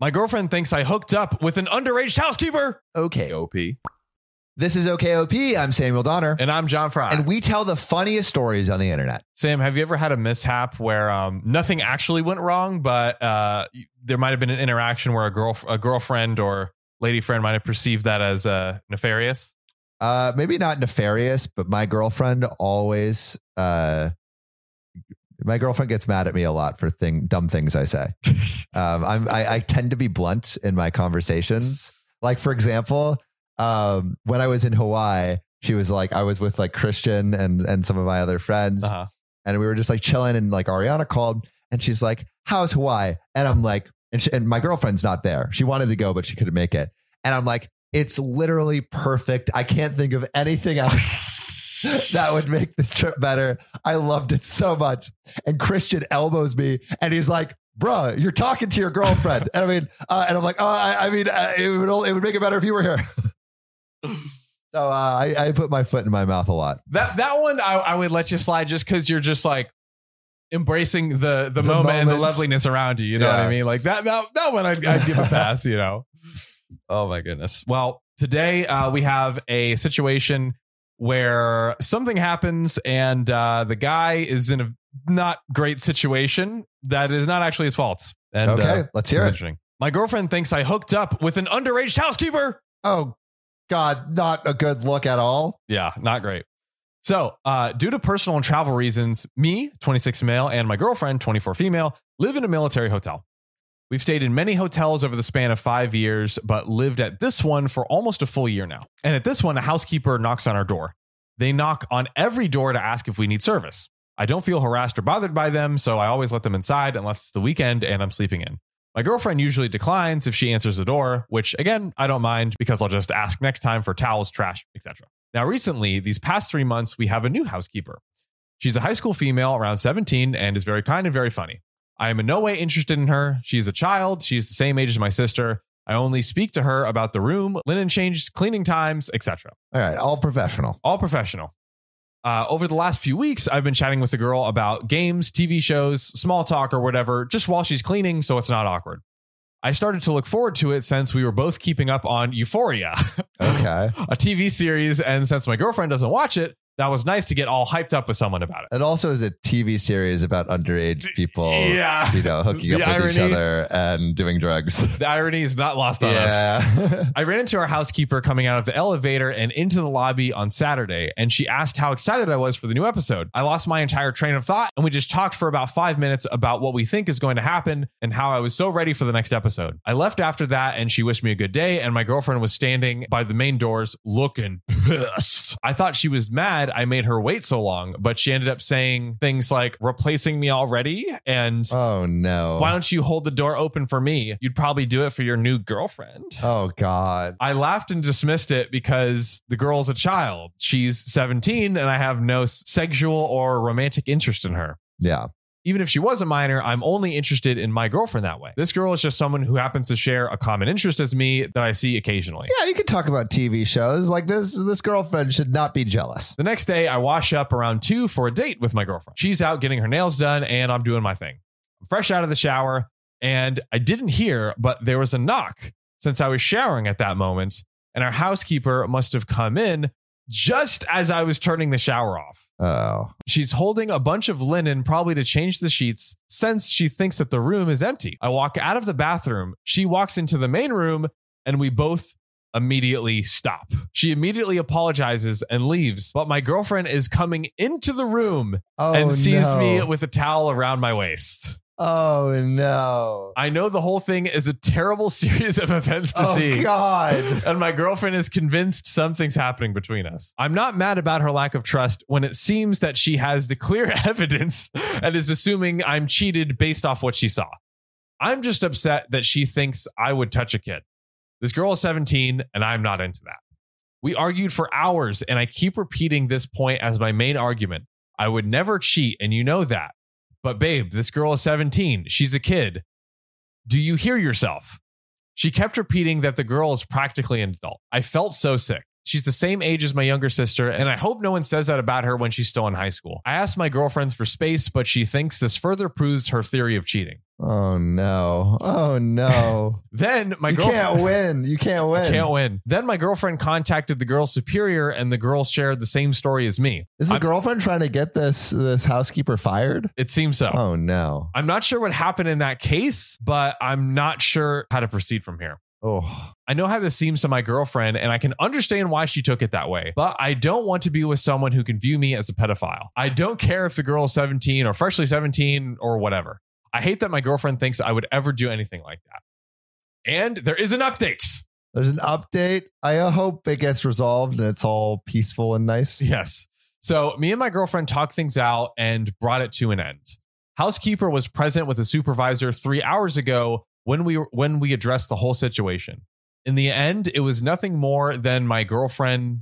My girlfriend thinks I hooked up with an underage housekeeper. Okay. OP. This is OKOP. I'm Samuel Donner. And I'm John Fry. And we tell the funniest stories on the internet. Sam, have you ever had a mishap where um, nothing actually went wrong, but uh, there might have been an interaction where a girl, a girlfriend or lady friend might have perceived that as uh, nefarious? Uh, maybe not nefarious, but my girlfriend always, uh, my girlfriend gets mad at me a lot for thing dumb things I say. um, I'm I, I tend to be blunt in my conversations. Like for example, um, when I was in Hawaii, she was like, I was with like Christian and and some of my other friends, Uh-huh. and we were just like chilling, and like Ariana called, and she's like, "How's Hawaii?" And I'm like, and, she, and my girlfriend's not there. She wanted to go, but she couldn't make it. And I'm like, it's literally perfect. I can't think of anything else that would make this trip better. I loved it so much. And Christian elbows me, and he's like. Bro, you're talking to your girlfriend. And I mean, uh, and I'm like, oh, I, I mean, uh, it would only, it would make it better if you were here. so uh, I, I put my foot in my mouth a lot. That that one I, I would let you slide just because you're just like embracing the the, The moment and the loveliness around you. You know what I mean? Like that that that one I'd, I'd give a pass. You know. Oh my goodness. Well, today uh, we have a situation where something happens and uh, the guy is in a not great situation that is not actually his fault. And Okay, uh, let's hear it. My girlfriend thinks I hooked up with an underage housekeeper. Oh, God, not a good look at all. Yeah, not great. So, uh, due to personal and travel reasons, me, 26 male, and my girlfriend, 24 female, live in a military hotel. We've stayed in many hotels over the span of five years, but lived at this one for almost a full year now. And at this one, a housekeeper knocks on our door. They knock on every door to ask if we need service. I don't feel harassed or bothered by them, so I always let them inside unless it's the weekend and I'm sleeping in. My girlfriend usually declines if she answers the door, which again, I don't mind because I'll just ask next time for towels, trash, etc. Now, recently, these past three months, we have a new housekeeper. She's a high school female around 17 and is very kind and very funny. I am in no way interested in her. She's a child. She's the same age as my sister. I only speak to her about the room, linen changes, cleaning times, etc. All right, all professional. All professional. Uh, over the last few weeks, I've been chatting with the girl about games, TV shows, small talk, or whatever, just while she's cleaning, so it's not awkward. I started to look forward to it since we were both keeping up on Euphoria, Okay. a TV series, and since my girlfriend doesn't watch it, that was nice to get all hyped up with someone about it. It also is a TV series about underage people, Yeah. you know, hooking The up with each other and doing drugs. The irony is not lost on us. I ran into our housekeeper coming out of the elevator and into the lobby on Saturday, and she asked how excited I was for the new episode. I lost my entire train of thought, and we just talked for about five minutes about what we think is going to happen and how I was so ready for the next episode. I left after that, and she wished me a good day, and my girlfriend was standing by the main doors looking pissed. I thought she was mad I made her wait so long, but she ended up saying things like replacing me already and oh, no. why don't you hold the door open for me? You'd probably do it for your new girlfriend. oh, God. I laughed and dismissed it because the girl's a child. She's 17 and I have no sexual or romantic interest in her. Yeah. Even if she was a minor, I'm only interested in my girlfriend that way. This girl is just someone who happens to share a common interest as me that I see occasionally. Yeah, you could talk about TV shows. Like this this girlfriend should not be jealous. The next day, I wash up around two for a date with my girlfriend. She's out getting her nails done, and I'm doing my thing. I'm fresh out of the shower, and I didn't hear, but there was a knock since I was showering at that moment, and our housekeeper must have come in just as I was turning the shower off. Oh. She's holding a bunch of linen, probably to change the sheets, since she thinks that the room is empty. I walk out of the bathroom. She walks into the main room, and we both immediately stop. She immediately apologizes and leaves, but my girlfriend is coming into the room Oh and sees no. me with a towel around my waist. Oh no. I know the whole thing is a terrible series of events to see. oh see. God. And my girlfriend is convinced something's happening between us. I'm not mad about her lack of trust when it seems that she has the clear evidence and is assuming I'm cheated based off what she saw. I'm just upset that she thinks I would touch a kid. This girl is 17 and I'm not into that. We argued for hours and I keep repeating this point as my main argument. I would never cheat and you know that. But babe, this girl is 17. She's a kid. Do you hear yourself? She kept repeating that the girl is practically an adult. I felt so sick. She's the same age as my younger sister, and I hope no one says that about her when she's still in high school. I asked my girlfriends for space, but she thinks this further proves her theory of cheating. Oh no. Oh no. Then my you girlfriend can't win. You can't win. can't win. Then my girlfriend contacted the girl superior, and the girl shared the same story as me. Is the I'm- girlfriend trying to get this this housekeeper fired? It seems so. Oh no. I'm not sure what happened in that case, but I'm not sure how to proceed from here. Oh. I know how this seems to my girlfriend, and I can understand why she took it that way, but I don't want to be with someone who can view me as a pedophile. I don't care if the girl is 17 or freshly 17 or whatever. I hate that my girlfriend thinks I would ever do anything like that. And there is an update. There's an update. I hope it gets resolved and it's all peaceful and nice. Yes. So me and my girlfriend talked things out and brought it to an end. Housekeeper was present with a supervisor three hours ago when we when we addressed the whole situation. In the end, it was nothing more than my girlfriend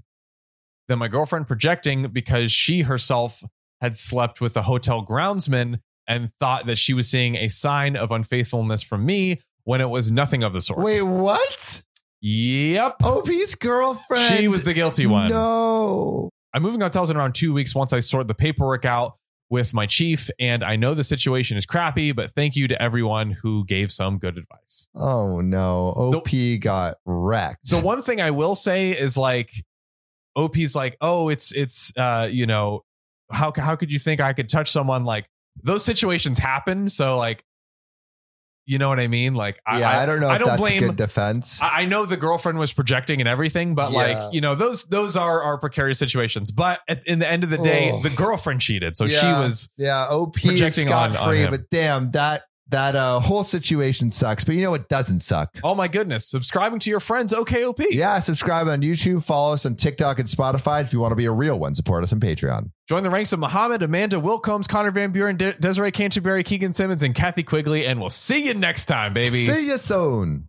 than my girlfriend projecting because she herself had slept with the hotel groundsman and thought that she was seeing a sign of unfaithfulness from me when it was nothing of the sort. Wait, what? Yep. OP's girlfriend. She was the guilty one. No. I'm moving hotels in around two weeks once I sort the paperwork out with my chief. And I know the situation is crappy, but thank you to everyone who gave some good advice. Oh no. OP got wrecked. The one thing I will say is like, OP's like, oh, it's, it's, uh, you know, how, how could you think I could touch someone? Like those situations happen. So like, you know what I mean? Like, I, yeah, I, don't know if I don't that's blame, defense. I I know the girlfriend was projecting and everything, but Yeah. like you know those those are are precarious situations. But at, in the end of the day, Oh. the girlfriend cheated, so she was yeah, OP projecting on- on free, him. but damn, that that uh, whole situation sucks. But you know what doesn't suck? oh my goodness, subscribing to your friends OKOP. Yeah, subscribe on YouTube, follow us on TikTok and Spotify. If you want to be a real one, support us on Patreon. Join the ranks of Muhammad, Amanda Wilcombs, Connor Van Buren, De- Desiree Canterbury, Keegan Simmons, and Kathy Quigley, and we'll see you next time, baby. See you soon.